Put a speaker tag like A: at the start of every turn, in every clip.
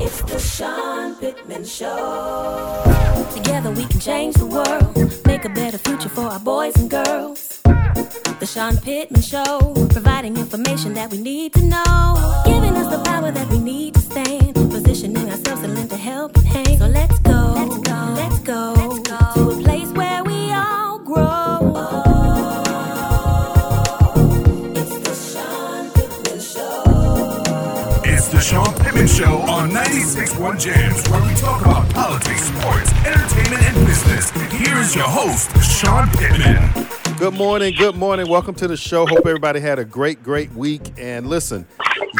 A: It's the Sean Pittman Show. Together we can change the world, make a better future for our boys and girls. The Sean Pittman Show, providing information that we need to know, giving us the power that we need to stand, positioning ourselves to lend a helping hand. So let's go, let's go, let's go, let's go to a place where Show
B: on 96.1 Jams, where we talk about politics, sports, entertainment, and business. Here is your host, Sean Pittman.
C: Good morning, good morning. Welcome to the show. Hope everybody had a great, great week. And listen,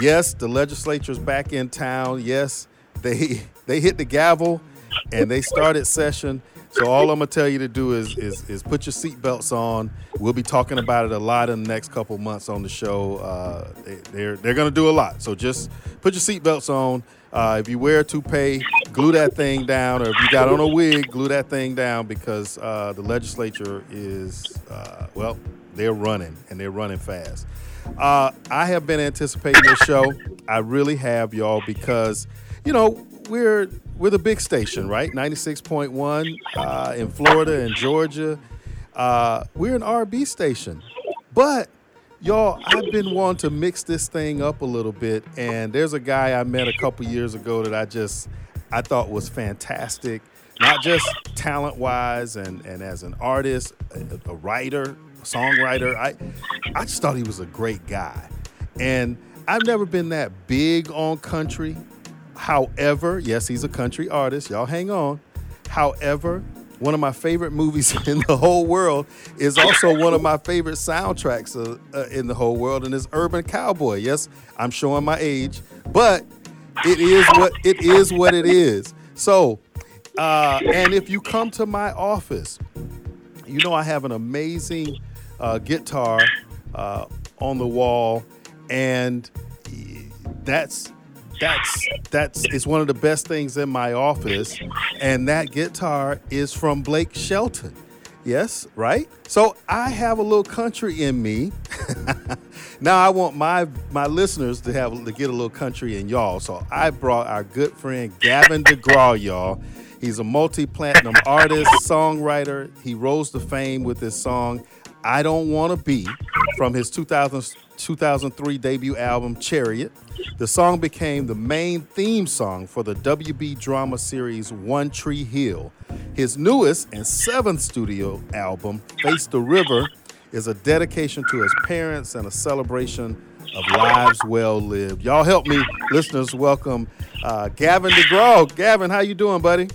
C: yes, the legislature's back in town. Yes, they they hit the gavel and they started session. So all I'm gonna tell you to do is is, is put your seatbelts on. We'll be talking about it a lot in the next couple months on the show. Uh, they, they're they're gonna do a lot. So just put your seatbelts on. Uh, if you wear a toupee, glue that thing down, or if you got on a wig, glue that thing down because uh, the legislature is, uh, well, they're running and they're running fast. Uh, I have been anticipating this show. I really have, y'all, because you know we're we're the big station, right? Ninety six point one uh, in Florida and Georgia. Uh, we're an RB station, but Y'all, I've been wanting to mix this thing up a little bit, and there's a guy I met a couple years ago that I just I thought was fantastic, not just talent wise and and as an artist, a, a writer, songwriter. I I just thought he was a great guy, and I've never been that big on country. However, yes, he's a country artist. Y'all hang on. However, one of my favorite movies in the whole world is also one of my favorite soundtracks uh, uh, in the whole world, and it's Urban Cowboy. Yes, I'm showing my age, but it is what it is. What it is. So, uh, and if you come to my office, you know I have an amazing uh, guitar uh, on the wall, and that's that's that's it's one of the best things in my office. And that guitar is from blake shelton. Yes right? So i have a little country in me. Now i want my my listeners to have to get a little country in y'all. So i brought our good friend gavin degraw y'all. He's a multi-platinum artist songwriter. He rose to fame with his song i don't want to be from his 2000 2003 debut album Chariot. The song became the main theme song for the WB drama series One Tree Hill. His newest and seventh studio album, Face the River, is a dedication to his parents and a celebration of lives well lived. Y'all help me, listeners, welcome uh, Gavin DeGraw. Gavin, how you doing, buddy?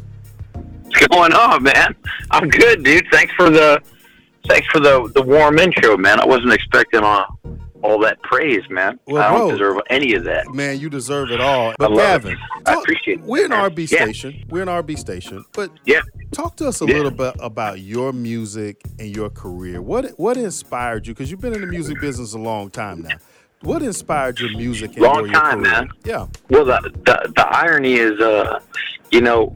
D: What's going on, man? I'm good, dude. Thanks for the thanks for the the warm intro, man. I wasn't expecting uh, all that praise, man.
C: Well,
D: I don't
C: bro,
D: deserve any of that.
C: Man, you deserve it all. But
D: love
C: Gavin,
D: it. I appreciate it,
C: We're an. RB
D: Yeah.
C: station. We're an RB station. But
D: Yeah.
C: talk to us a
D: Yeah.
C: little bit about your music and your career. What what inspired you? Because you've been in the music business a long time now. What inspired your music and
D: Long
C: your
D: time,
C: career?
D: man.
C: Yeah.
D: Well, the, the the irony is, uh, you know,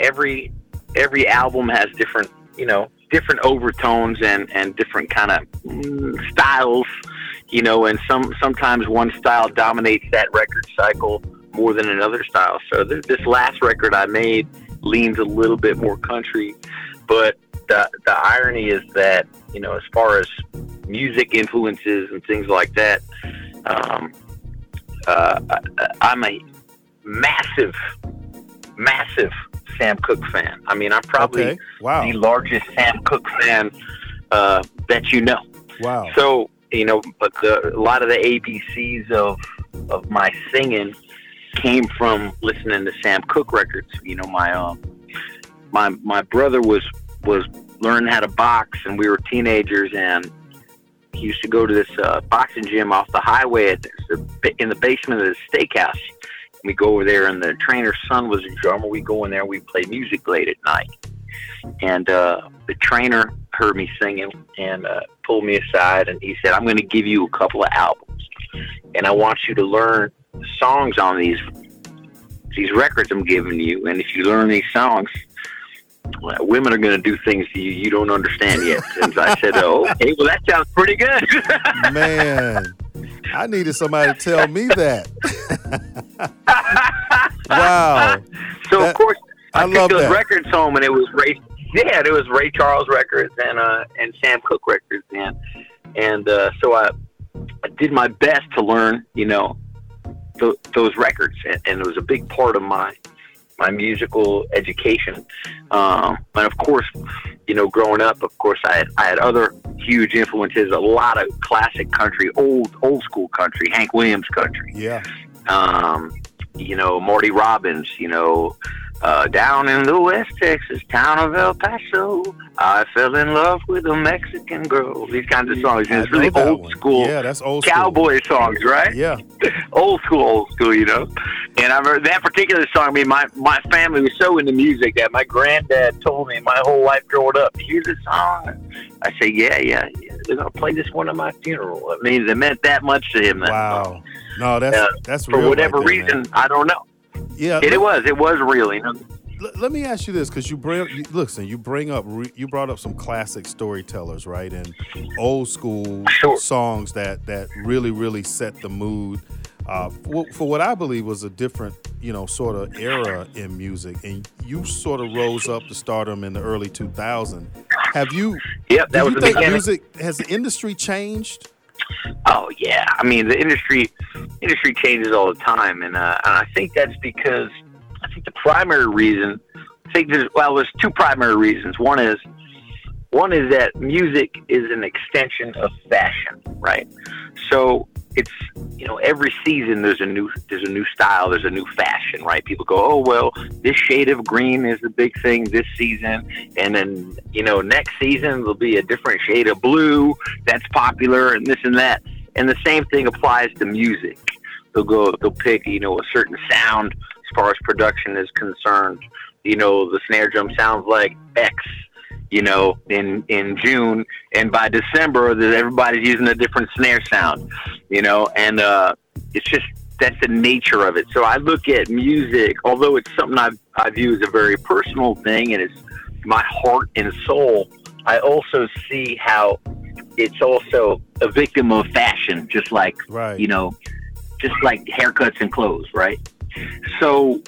D: every every album has different, you know, different overtones and and different kind of styles, you know, and some sometimes one style dominates that record cycle more than another style. So th- this last record I made leans a little bit more country, but the the irony is that you know, as far as music influences and things like that. Um, uh, I, I'm a massive, massive Sam Cooke fan. I mean, I'm probably
C: Okay. Wow.
D: the largest Sam Cooke fan uh, that you know.
C: Wow.
D: So you know, but the, a lot of the ABCs of of my singing came from listening to Sam Cooke records. You know, my um, my my brother was was learning how to box, and we were teenagers, and he used to go to this uh, boxing gym off the highway at the, in the basement of the steakhouse. We go over there, and the trainer's son was a drummer. We go in there, we play music late at night, and uh, the trainer heard me singing and uh, pulled me aside, and he said, "I'm going to give you a couple of albums, and I want you to learn songs on these these records I'm giving you, and if you learn these songs." well, Women are going to do things to you, you don't understand yet. And I said, "Oh, okay. Well, that sounds pretty good."
C: Man, I needed somebody to tell me that. Wow.
D: so
C: That-
D: of course
C: I
D: I, took those
C: that.
D: records home, and it was Ray. Yeah, it was Ray Charles records and uh and Sam Cooke records, and and uh, so I, I did my best to learn, you know, th- those records, and, and it was a big part of my my musical education. Um, and of course, you know, growing up, of course, I had, I had other huge influences. A lot of classic country, old old school country, Hank Williams country
C: Yeah.
D: um, you know, Marty Robbins, you know, uh, down in the West Texas town of El Paso, I fell in love with a Mexican girl. These kinds of songs. And it's really old
C: one.
D: school
C: Yeah, that's old school.
D: cowboy songs, right?
C: Yeah.
D: old school, old school, you know. And I remember that particular song. I mean, my my family was so into music that my granddad told me my whole life growing up, "Here's a song." I say, "Yeah, yeah, yeah. They're gonna play this one at my funeral." I mean, it meant that much to him. That song.
C: Wow. No, that's
D: Yeah,
C: that's
D: For whatever
C: right there,
D: reason,
C: man.
D: I don't know.
C: Yeah.
D: It, it was. It was real.
C: Let, let me ask you this, because you bring you, listen, you bring up re, you brought up some classic storytellers, right, and old school
D: Sure.
C: songs that that really really set the mood uh, for, for what I believe was a different you know sort of era in music, and you sort of rose up to stardom in the early 2000s. Have you?
D: Yep, that
C: do
D: was
C: you
D: the
C: think music has the industry changed?
D: Oh yeah, I mean the industry industry changes all the time, and, uh, and I think that's because I think the primary reason. I think there's well, there's two primary reasons. One is one is that music is an extension of fashion, right? So it's you know every season there's a new there's a new style, there's a new fashion, right? People go, oh well, this shade of green is the big thing this season, and then you know next season there'll be a different shade of blue that's popular, and this and that. And the same thing applies to music. They'll go, they'll pick you know a certain sound as far as production is concerned. You know the snare drum sounds like X you know, in in June, and by December, everybody's using a different snare sound, you know, and uh, it's just that's the nature of it. So I look at music, although it's something I I view as a very personal thing, and it's my heart and soul. I also see how it's also a victim of fashion, just like
C: Right.
D: you know, just like haircuts and clothes, right? So,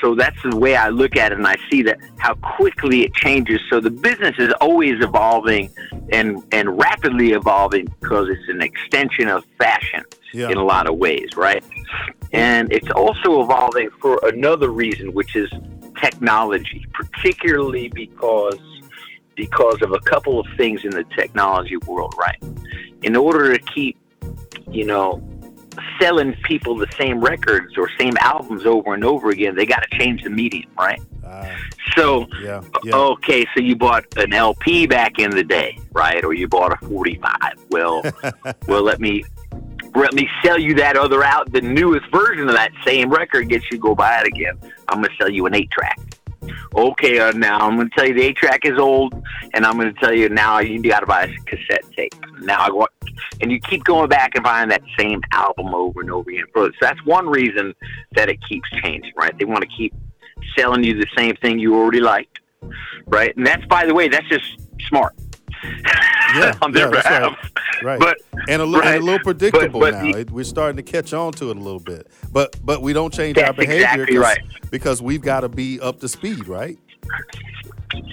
D: so that's the way I look at it, and I see that how quickly it changes. So the business is always evolving and and rapidly evolving because it's an extension of fashion
C: Yeah.
D: in a lot of ways, right? And it's also evolving for another reason, which is technology, particularly because because of a couple of things in the technology world, right? In order to keep, you know, selling people the same records or same albums over and over again, they got to change the medium, right?
C: Ah,
D: So,
C: yeah. Yeah.
D: okay, so you bought an LP back in the day, right? Or you bought a 45. Well, well, let me let me sell you that other out. The newest version of that same record gets you go buy it again. I'm gonna sell you an eight track. Okay, uh, now I'm gonna tell you the eight track is old, and I'm gonna tell you now you got to buy a cassette tape. Now I want, and you keep going back and buying that same album over and over again. So that's one reason that it keeps changing, right? They want to keep selling you the same thing you already liked, right? And that's, by the way, that's just smart.
C: Yeah,
D: on their
C: yeah, that's right. Right.
D: But
C: and a, li- and a little predictable
D: but
C: now.
D: the-
C: we're starting to catch on to it a little bit. But but we don't change our behavior
D: exactly right.
C: because we've got to be up to speed, right?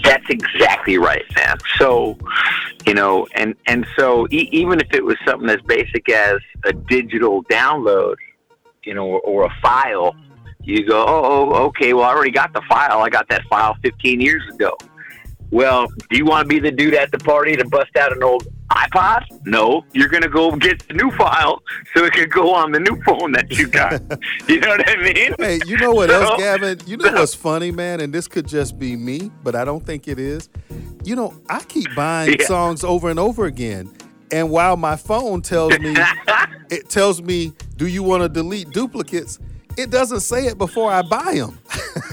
D: That's exactly right, man. So, you know, and and so e- even if it was something as basic as a digital download, you know, or, or a file, you go, oh, oh, okay, well, I already got the file. I got that file 15 years ago. Well, do you want to be the dude at the party to bust out an old iPod? No, you're gonna go get the new file so it can go on the new phone that you got. you know what I mean?
C: Hey, you know what
D: So-
C: else, Gavin? You know what's funny, man? And this could just be me, but I don't think it is. You know, I keep buying
D: Yeah.
C: songs over and over again. And while my phone tells me it tells me, "Do you want to delete duplicates?" It doesn't say it before I buy them.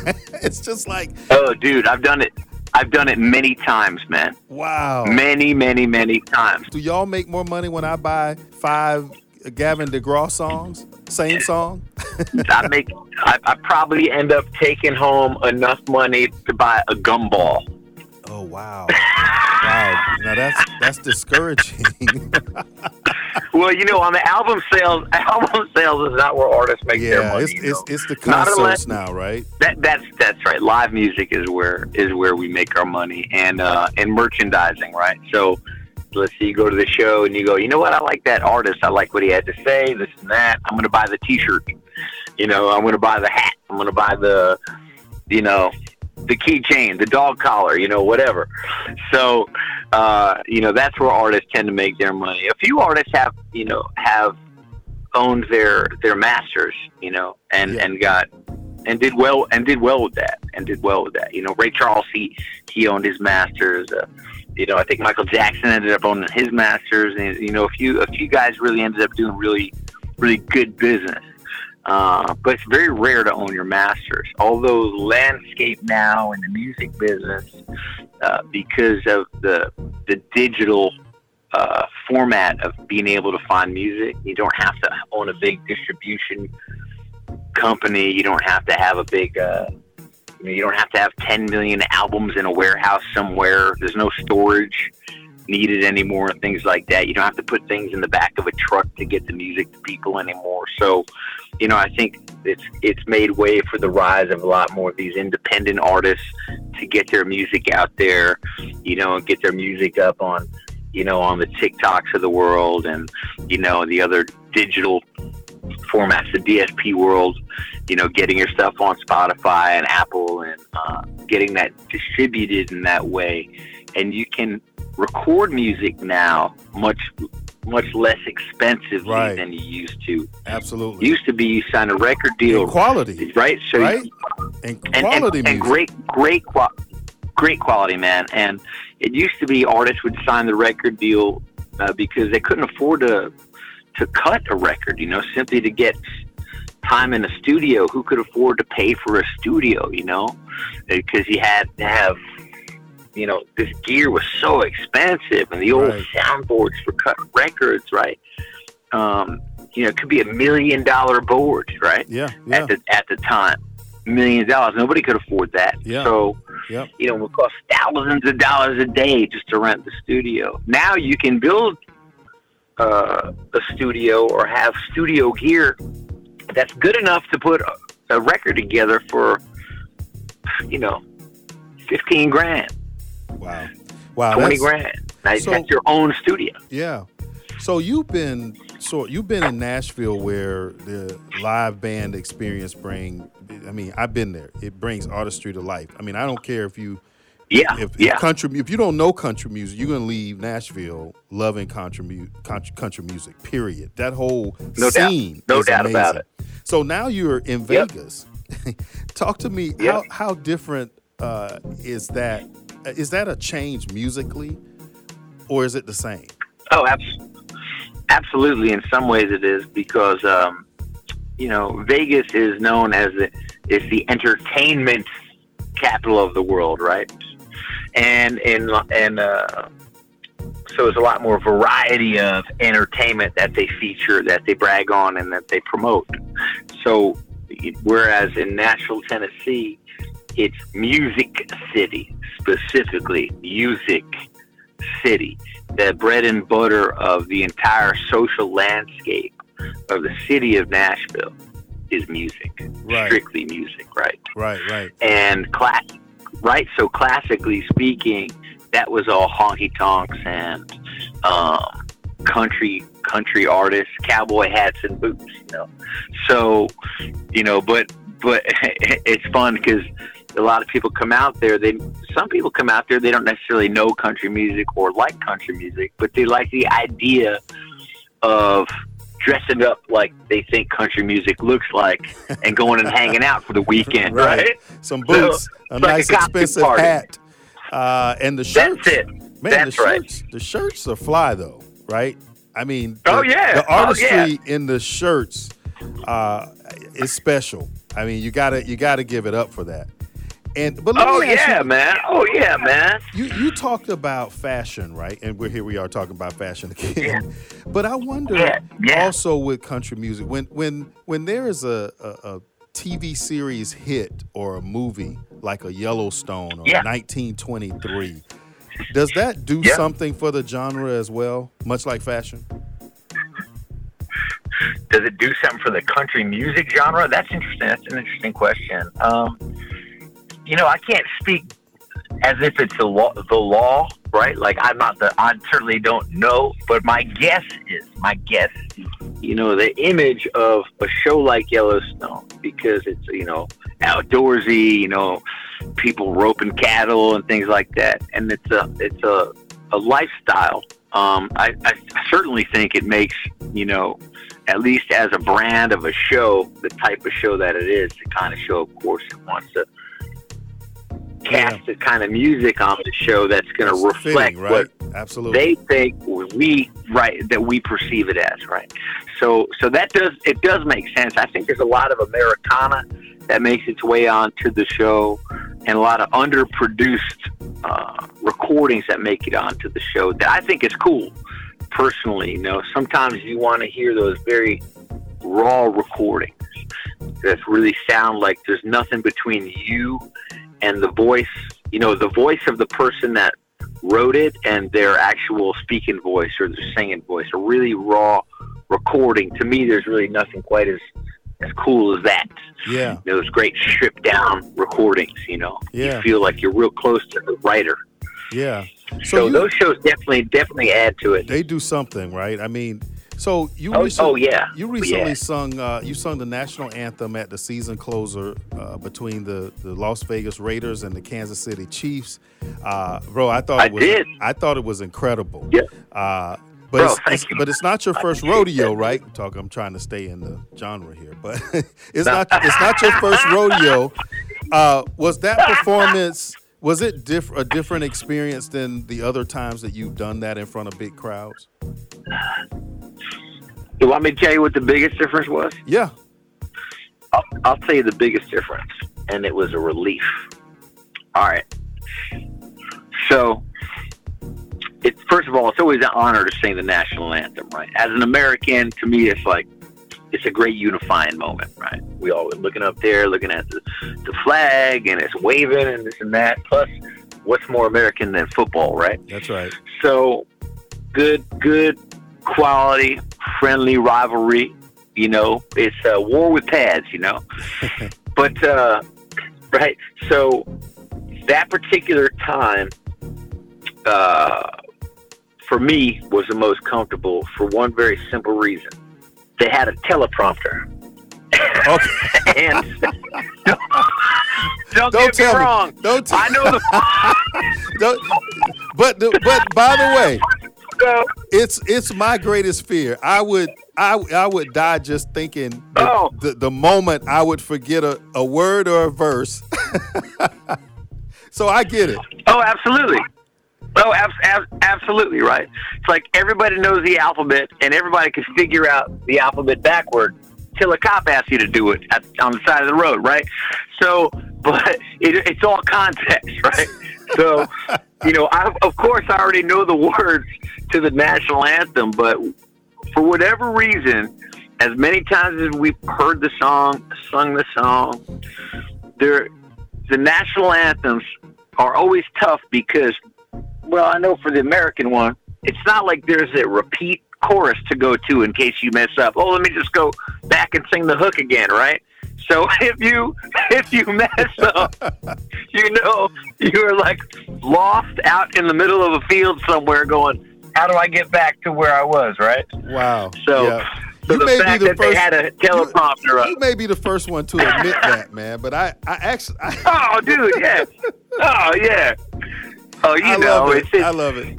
C: it's just like,
D: Oh, dude, I've done it. I've done it many times, man.
C: wow.
D: Many, many, many times.
C: Do y'all make more money when I buy five Gavin DeGraw songs? Same song?
D: I make. I, I probably end up taking home enough money to buy a gumball.
C: Oh wow. wow. Now that's that's discouraging.
D: Well, you know, on the album sales, album sales is not where artists make their
C: Yeah,
D: money.
C: it's it's, it's the concerts
D: unless-
C: now, right?
D: That that's that's right. Live music is where is where we make our money, and uh, and merchandising, right? So let's say you go to the show and you go, you know what? I like that artist. I like what he had to say. This and that. I'm going to buy the T-shirt. You know, I'm going to buy the hat. I'm going to buy the, you know, the keychain, the dog collar. You know, whatever. So, uh, you know, that's where artists tend to make their money. A few artists have, you know, have owned their their masters. You know, and
C: Yeah.
D: and got and did well and did well with that and did well with that. You know, Ray Charles he he owned his masters. Uh, you know, I think Michael Jackson ended up owning his masters, and you know, a few a few guys really ended up doing really really good business. Uh, but it's very rare to own your masters. Although landscape now in the music business, uh, because of the the digital uh, format of being able to find music, you don't have to own a big distribution company. You don't have to have a big. Uh, you, know, you don't have to have 10 million albums in a warehouse somewhere. There's no storage needed anymore and things like that. You don't have to put things in the back of a truck to get the music to people anymore. So, you know, I think it's it's made way for the rise of a lot more of these independent artists to get their music out there, you know, and get their music up on, you know, on the TikToks of the world and, you know, the other digital formats, the DSP world, you know, getting your stuff on Spotify and Apple and uh, getting that distributed in that way. And you can record music now much much less expensively
C: Right.
D: than you used to.
C: Absolutely.
D: Used to be you sign a record deal,
C: and quality,
D: right? So
C: right? And
D: and,
C: quality
D: and, and
C: music.
D: great, great, qua- great quality, man. And it used to be artists would sign the record deal uh, because they couldn't afford to to cut a record, you know, simply to get time in a studio. Who could afford to pay for a studio, you know? Because you had to have, you know, this gear was so expensive, and the old
C: Right.
D: soundboards for cutting records, right? Um, you know, it could be a million dollar board, right?
C: Yeah, yeah,
D: at the at the time. Millions of dollars. Nobody could afford that.
C: Yeah.
D: So,
C: Yep.
D: you know, it would cost thousands of dollars a day just to rent the studio. Now you can build uh, a studio or have studio gear that's good enough to put a, a record together for, you know, fifteen grand,
C: wow, wow.
D: twenty grand. Now
C: so-
D: that's your own studio.
C: Yeah. So you've been so you've been in Nashville where the live band experience bring I mean, I've been there. It brings artistry to life. I mean, I don't care if you
D: Yeah,
C: if, if
D: yeah.
C: country if you don't know country music, you're gonna leave Nashville loving country mu- country, country music. Period. That whole
D: No doubt.
C: scene
D: No
C: is
D: doubt
C: amazing.
D: about it.
C: So now you're in
D: Yep.
C: Vegas. Talk to me.
D: Yep.
C: How how different uh, is that? Is that a change musically, or is it the same?
D: Oh, abs- absolutely. In some ways, it is because um, you know Vegas is known as the is the entertainment capital of the world, right? And and and uh, so there's a lot more variety of entertainment that they feature, that they brag on, and that they promote. So, whereas in Nashville, Tennessee, it's Music City, specifically Music City the bread and butter of the entire social landscape of the city of Nashville is music,
C: Right.
D: strictly music, right?
C: Right, right.
D: And class, right? So classically speaking, that was all honky tonks and um, country country artists, cowboy hats and boots, you know. So, you know, but but it's fun because a lot of people come out there. They some people come out there. They don't necessarily know country music or like country music, but they like the idea of dressing up like they think country music looks like and going and hanging out for the weekend,
C: Right.
D: right?
C: Some boots, a
D: it's like a
C: nice expensive
D: party.
C: hat, uh, and the shirts.
D: That's it.
C: Man,
D: That's
C: the
D: right.
C: shirts. The shirts are fly though, right? I mean,
D: Oh, yeah.
C: the
D: Oh,
C: artistry in the shirts uh, is special. I mean, you gotta you gotta give it up for that. And but let
D: Oh
C: me ask
D: yeah,
C: you,
D: man. Oh yeah, man.
C: you you talked about fashion, right? And we're here we are talking about fashion again. But I wonder
D: Yeah, yeah.
C: also with country music when when when there is a, a, a TV series hit or a movie like a Yellowstone or
D: Yeah.
C: 1923, does that do
D: Yeah.
C: something for the genre as well, much like fashion?
D: does it do something for the country music genre? That's interesting. That's an interesting question. Um, you know, I can't speak as if it's the law, the law, right? Like I'm not the, I certainly don't know, but my guess is, my guess, you know, the image of a show like Yellowstone because it's you know outdoorsy, you know, people roping cattle and things like that, and it's a it's a a lifestyle. Um, I, I certainly think it makes you know at least as a brand of a show, the type of show that it is, the kind of show, of course, it wants to cast
C: Yeah.
D: the kind of music on the show that's going to reflect
C: fitting, right?
D: what
C: Absolutely.
D: they think we right that we perceive it as right. So so that does it does make sense. I think there's a lot of Americana that makes its way onto the show, and a lot of underproduced uh, recordings that make it onto the show that I think is cool. Personally, you know, sometimes you want to hear those very raw recordings that really sound like there's nothing between you and the voice, you know, the voice of the person that wrote it and their actual speaking voice or their singing voice, a really raw recording. To me, there's really nothing quite as as cool as that.
C: yeah.
D: Those great stripped down recordings, you know.
C: Yeah.
D: You feel like you're real close to the writer.
C: Yeah.
D: So,
C: So, you,
D: those shows definitely definitely add to it.
C: they do something, right? I mean, so you
D: Oh,
C: recently,
D: oh, yeah.
C: you recently
D: yeah.
C: sung uh, you sung the national anthem at the season closer uh, between the, the Las Vegas Raiders and the Kansas City Chiefs. Uh, bro, I thought
D: I
C: it was
D: did.
C: I thought it was incredible.
D: Yeah.
C: Uh, but
D: Bro,
C: it's, it's- but it's not your first rodeo, right? Talk. I'm trying to stay in the genre here, but it's not it's not your first rodeo. Uh, was that performance? Was it diff- a different experience than the other times that you've done that in front of big crowds?
D: You want me to tell you what the biggest difference was?
C: Yeah.
D: I'll, I'll tell you the biggest difference, and it was a relief. All right. So, it first of all, it's always an honor to sing the national anthem, right? As an American, to me, it's like it's a great unifying moment, right? We all looking up there, looking at the, the flag, and it's waving and this and that. Plus, what's more American than football, right?
C: That's right.
D: So good, good quality, friendly rivalry. You know, it's a war with pads. You know, but uh, right. So that particular time, uh, for me, was the most comfortable for one very simple reason. They had a teleprompter,
C: Okay.
D: and don't, don't,
C: tell
D: me
C: me.
D: wrong.
C: Don't tell
D: I know the.
C: Don't, but the, but by the way,
D: so,
C: it's it's my greatest fear. I would I I would die just thinking the,
D: Oh.
C: the, the moment I would forget a, a word or a verse. so I get it.
D: Oh, absolutely. Oh, ab- ab- absolutely right. It's like everybody knows the alphabet, and everybody can figure out the alphabet backward till a cop asks you to do it at, on the side of the road, right? So, but it, it's all context, right? So, you know, I, of course, I already know the words to the national anthem, but for whatever reason, as many times as we've heard the song, sung the song, there, the national anthems are always tough because, well, I know for the American one, it's not like there's a repeat chorus to go to in case you mess up. Oh, let me just go back and sing the hook again, right? So if you if you mess up, you know you're like lost out in the middle of a field somewhere, going, "How do I get back to where I was?" Right?
C: Wow.
D: So,
C: yeah.
D: so
C: You
D: the
C: may be
D: fact
C: the
D: that they
C: first-
D: had a teleprompter up.
C: You may be the first one to admit that, man. But I I actually I,
D: Oh, dude, yeah. Oh, yeah. Oh, you
C: I
D: know,
C: love it.
D: it's, it's
C: I love it.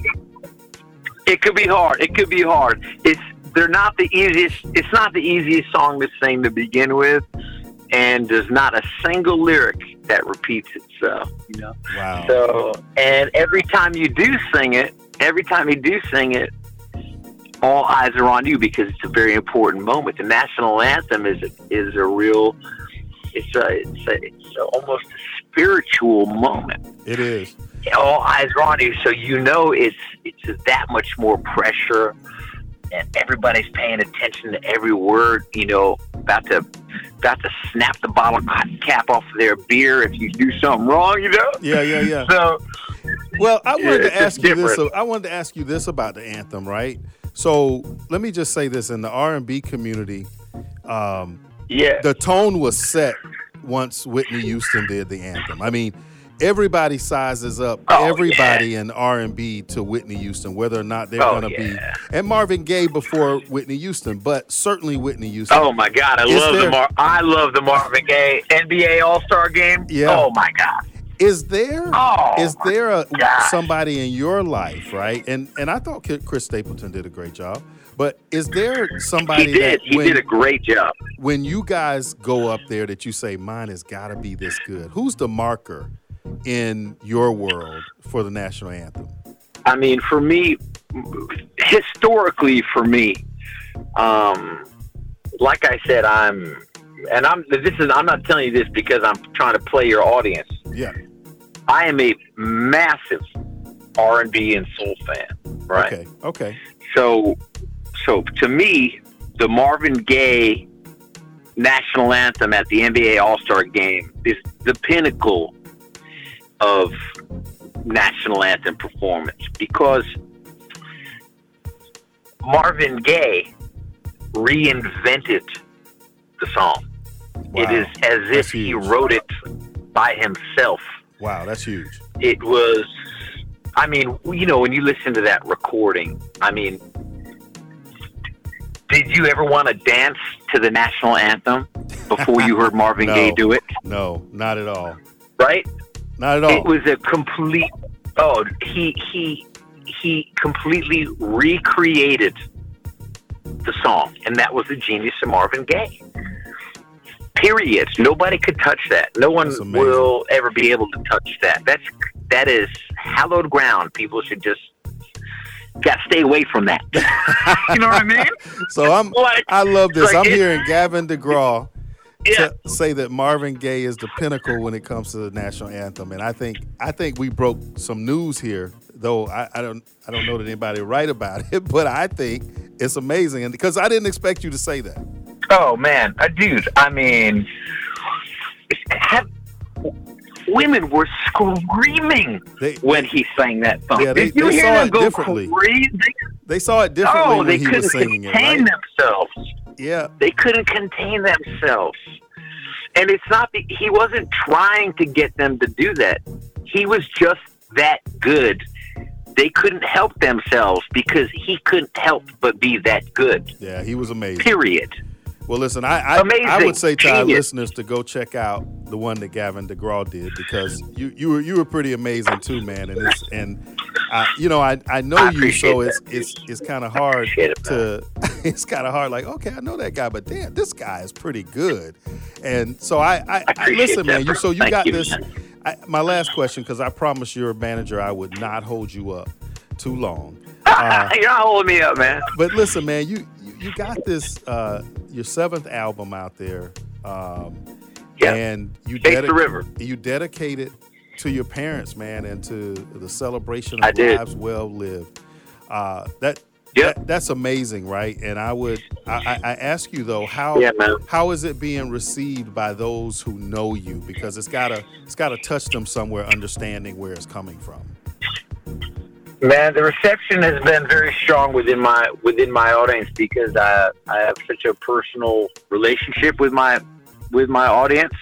D: it could be hard. It could be hard. It's they're not the easiest. It's not the easiest song to sing to begin with, and there's not a single lyric that repeats itself. You know.
C: Wow.
D: So, and every time you do sing it, every time you do sing it, all eyes are on you because it's a very important moment. The national anthem is is a real. It's a it's a it's a, almost a spiritual moment
C: It is.
D: all eyes are on you, so you know it's it's that much more pressure, and everybody's paying attention to every word. You know, about to about to snap the bottle cap off their beer if you do something wrong. You know.
C: Yeah, yeah, yeah.
D: So
C: Well, I wanted
D: Yeah,
C: to ask you this. I wanted to ask you this about the anthem, right? So let me just say this: in the R and B community, um,
D: Yeah.
C: the tone was set once Whitney Houston did the anthem. I mean, everybody sizes up
D: Oh,
C: everybody in R and B to Whitney Houston, whether or not they're
D: Oh,
C: going to
D: yeah.
C: be and Marvin Gaye before Whitney Houston, but certainly Whitney Houston.
D: Oh my God, I
C: Is
D: love
C: there-
D: the Mar- I love the Marvin Gaye NBA All Star Game.
C: Yeah.
D: Oh my God.
C: Is there
D: Oh,
C: is there a somebody in your life, right? And and I thought Chris Stapleton did a great job, but is there somebody
D: He did.
C: that
D: He
C: when,
D: did a great job.
C: when you guys go up there that you say mine has got to be this good? Who's the marker in your world for the national anthem?
D: I mean, for me, historically, for me, um, like I said, I'm, and I'm. This is. I'm not telling you this because I'm trying to play your audience.
C: Yeah.
D: I am a massive R and B and soul fan. Right.
C: Okay. Okay.
D: So, so to me, the Marvin Gaye national anthem at the NBA All Star Game is the pinnacle of national anthem performance because Marvin Gaye reinvented the song. It
C: Wow.
D: is as if
C: That's
D: he
C: huge.
D: wrote it by himself
C: Wow, that's huge.
D: it was i mean you know when you listen to that recording i mean did you ever want to dance to the national anthem before you heard marvin
C: No.
D: gaye do it
C: No, not at all.
D: right
C: Not at all.
D: it was a complete oh he he he completely recreated the song and that was the genius of marvin gaye. Period. Nobody could touch that. No one will ever be able to touch that. That's that is hallowed ground. People should just got to stay away from that. You know what i mean?
C: So I'm
D: Like,
C: I love this.
D: like
C: I'm hearing Gavin DeGraw
D: yeah
C: to say that Marvin Gaye is the pinnacle when it comes to the national anthem, and I think I think we broke some news here. Though I, I don't I don't know that anybody write about it, but I think it's amazing, and because I didn't expect you to say that.
D: Oh man, uh, dude! I mean, have, women were screaming
C: They
D: when he sang that song.
C: Yeah, they-
D: Did you
C: they
D: hear
C: saw
D: them
C: it
D: go
C: differently.
D: crazy?
C: they saw it differently
D: Oh,
C: when
D: they
C: he
D: couldn't
C: was singing it.
D: contain
C: Right?
D: themselves.
C: Yeah,
D: They couldn't contain themselves, and it's not. He wasn't trying to get them to do that. He was just that good. They couldn't help themselves because he couldn't help but be that good.
C: yeah, he was amazing.
D: Period.
C: Well, listen, I I, I would say to our listeners to go check out the one that Gavin DeGraw did because you you were you were pretty amazing too, man. And it's and I, you know I I know
D: I
C: you, so it's it's it's kind of hard
D: it,
C: to it's kind of hard. Like okay, I know that guy, but damn, this guy is pretty good. And so I I, I, listen, man. You so you
D: Thank
C: got
D: you,
C: this. I, my last question, because I promised your manager I would not hold you up too long.
D: You're not holding me up, man.
C: But listen, man, you you, got this uh, your seventh album out there, um,
D: Yeah.
C: and you
D: Face the river.
C: You dedicate it to your parents, man, and to the celebration of lives well lived. Uh, that,
D: Yep.
C: that that's amazing, right? And I would I, I I ask you though how
D: Yeah,
C: how is it being received by those who know you because it's gotta it's gotta touch them somewhere, understanding where it's coming from.
D: Man, the reception has been very strong within my within my audience because I I have such a personal relationship with my with my audience.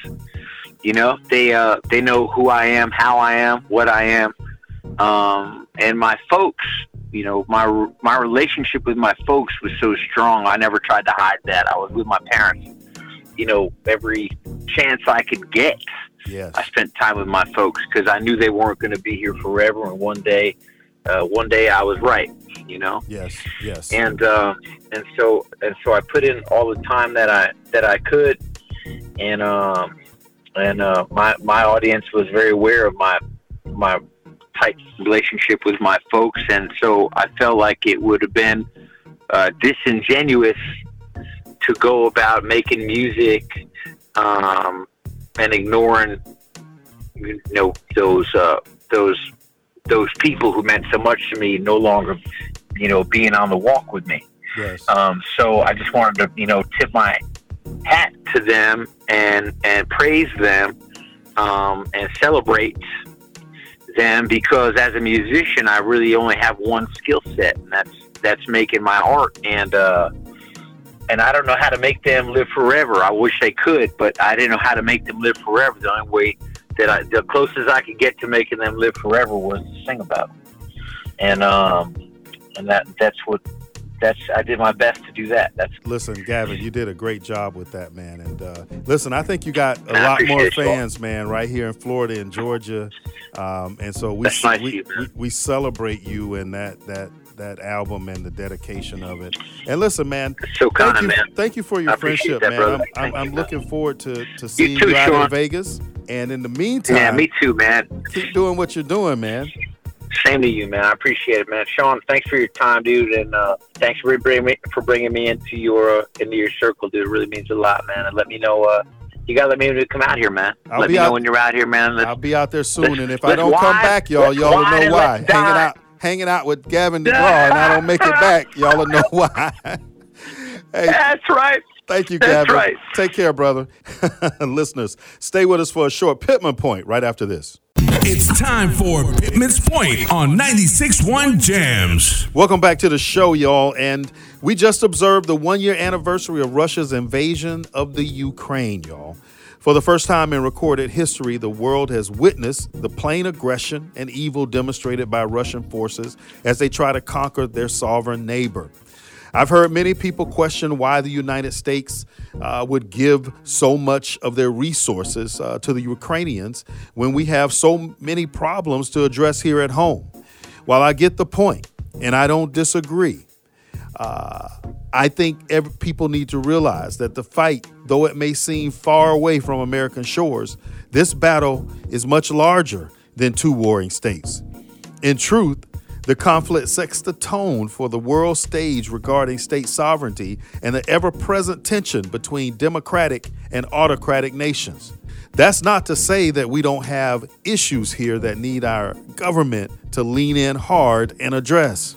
D: You know, they uh they know who I am, how I am, what I am, um, and my folks. You know, my my relationship with my folks was so strong. I never tried to hide that. I was with my parents. You know, every chance I could get.
C: Yes.
D: I spent time with my folks because I knew they weren't going to be here forever. And one day, uh, one day I was right, you know.
C: Yes. Yes.
D: And uh, and so and so I put in all the time that I that I could, and um, and uh, my my audience was very aware of my my tight relationship with my folks, and so I felt like it would have been uh, disingenuous to go about making music um, and ignoring you know those uh, those those people who meant so much to me no longer you know being on the walk with me.
C: yes.
D: Um, so I just wanted to, you know, tip my hat to them and and praise them um, and celebrate them because as a musician, I really only have one skill set, and that's that's making my art, and uh, and I don't know how to make them live forever. I wish they could, but I didn't know how to make them live forever. The only way that I, the closest I could get to making them live forever was to sing about them, and um, and that that's what that's I did my best to do that. That's
C: listen, Gavin, you did a great job with that, man. And uh, listen, I think you got a I lot more fans, man, right here in Florida and Georgia, um, and so we
D: nice
C: we,
D: you,
C: we, we celebrate you and that that that album and the dedication of it. And listen, man,
D: so
C: thank
D: kind,
C: you,
D: man.
C: thank you for your friendship,
D: that,
C: man.
D: Brother.
C: I'm, I'm, I'm looking forward to to seeing you,
D: too,
C: you out
D: Sean.
C: in Vegas. And in the meantime,
D: yeah, me too, man.
C: Keep doing what you're doing, man.
D: Same to you, man. I appreciate it, man. Sean, thanks for your time, dude, and uh, thanks for bringing me for bringing me into your uh, into your circle, dude. It really means a lot, man. And let me know. Uh, you gotta let me know to come out here, man.
C: I'll
D: let me
C: out,
D: know when you're out here, man. Let's,
C: I'll be out there soon, and if I don't come back, y'all, y'all will know why. Hanging
D: die.
C: out, hanging out with Gavin DeGraw, and I don't make it back. Y'all will know why. hey,
D: That's right.
C: thank you,
D: That's
C: Gavin.
D: right.
C: Take care, brother. Listeners, stay with us for a short Pittman point right after this.
B: It's time for Pittman's Point on 96.1 Jams.
C: Welcome back to the show, y'all. And we just observed the one year anniversary of Russia's invasion of the Ukraine, y'all. For the first time in recorded history, the world has witnessed the plain aggression and evil demonstrated by Russian forces as they try to conquer their sovereign neighbor. I've heard many people question why the United States uh, would give so much of their resources uh, to the Ukrainians when we have so many problems to address here at home. While I get the point, and I don't disagree, uh, I think every, people need to realize that the fight, though it may seem far away from American shores, this battle is much larger than two warring states. In truth, the conflict sets the tone for the world stage regarding state sovereignty and the ever present tension between democratic and autocratic nations. That's not to say that we don't have issues here that need our government to lean in hard and address.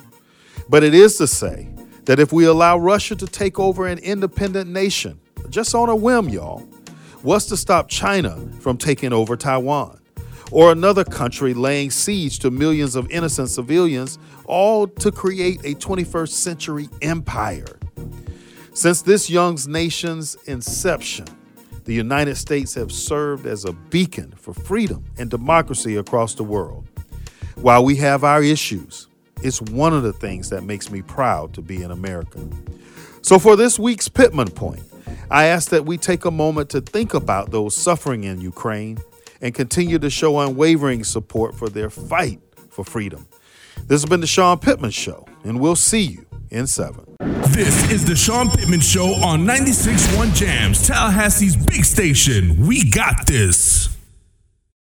C: But it is to say that if we allow Russia to take over an independent nation, just on a whim, y'all, what's to stop China from taking over Taiwan? Or another country laying siege to millions of innocent civilians, all to create a 21st century empire. Since this young nation's inception, the United States have served as a beacon for freedom and democracy across the world. While we have our issues, it's one of the things that makes me proud to be an American. So, for this week's Pittman Point, I ask that we take a moment to think about those suffering in Ukraine and continue to show unwavering support for their fight for freedom. This has been the Sean Pittman Show, and we'll see you in seven.
B: This is the Sean Pittman Show on 96.1 Jams, Tallahassee's big station. We got this.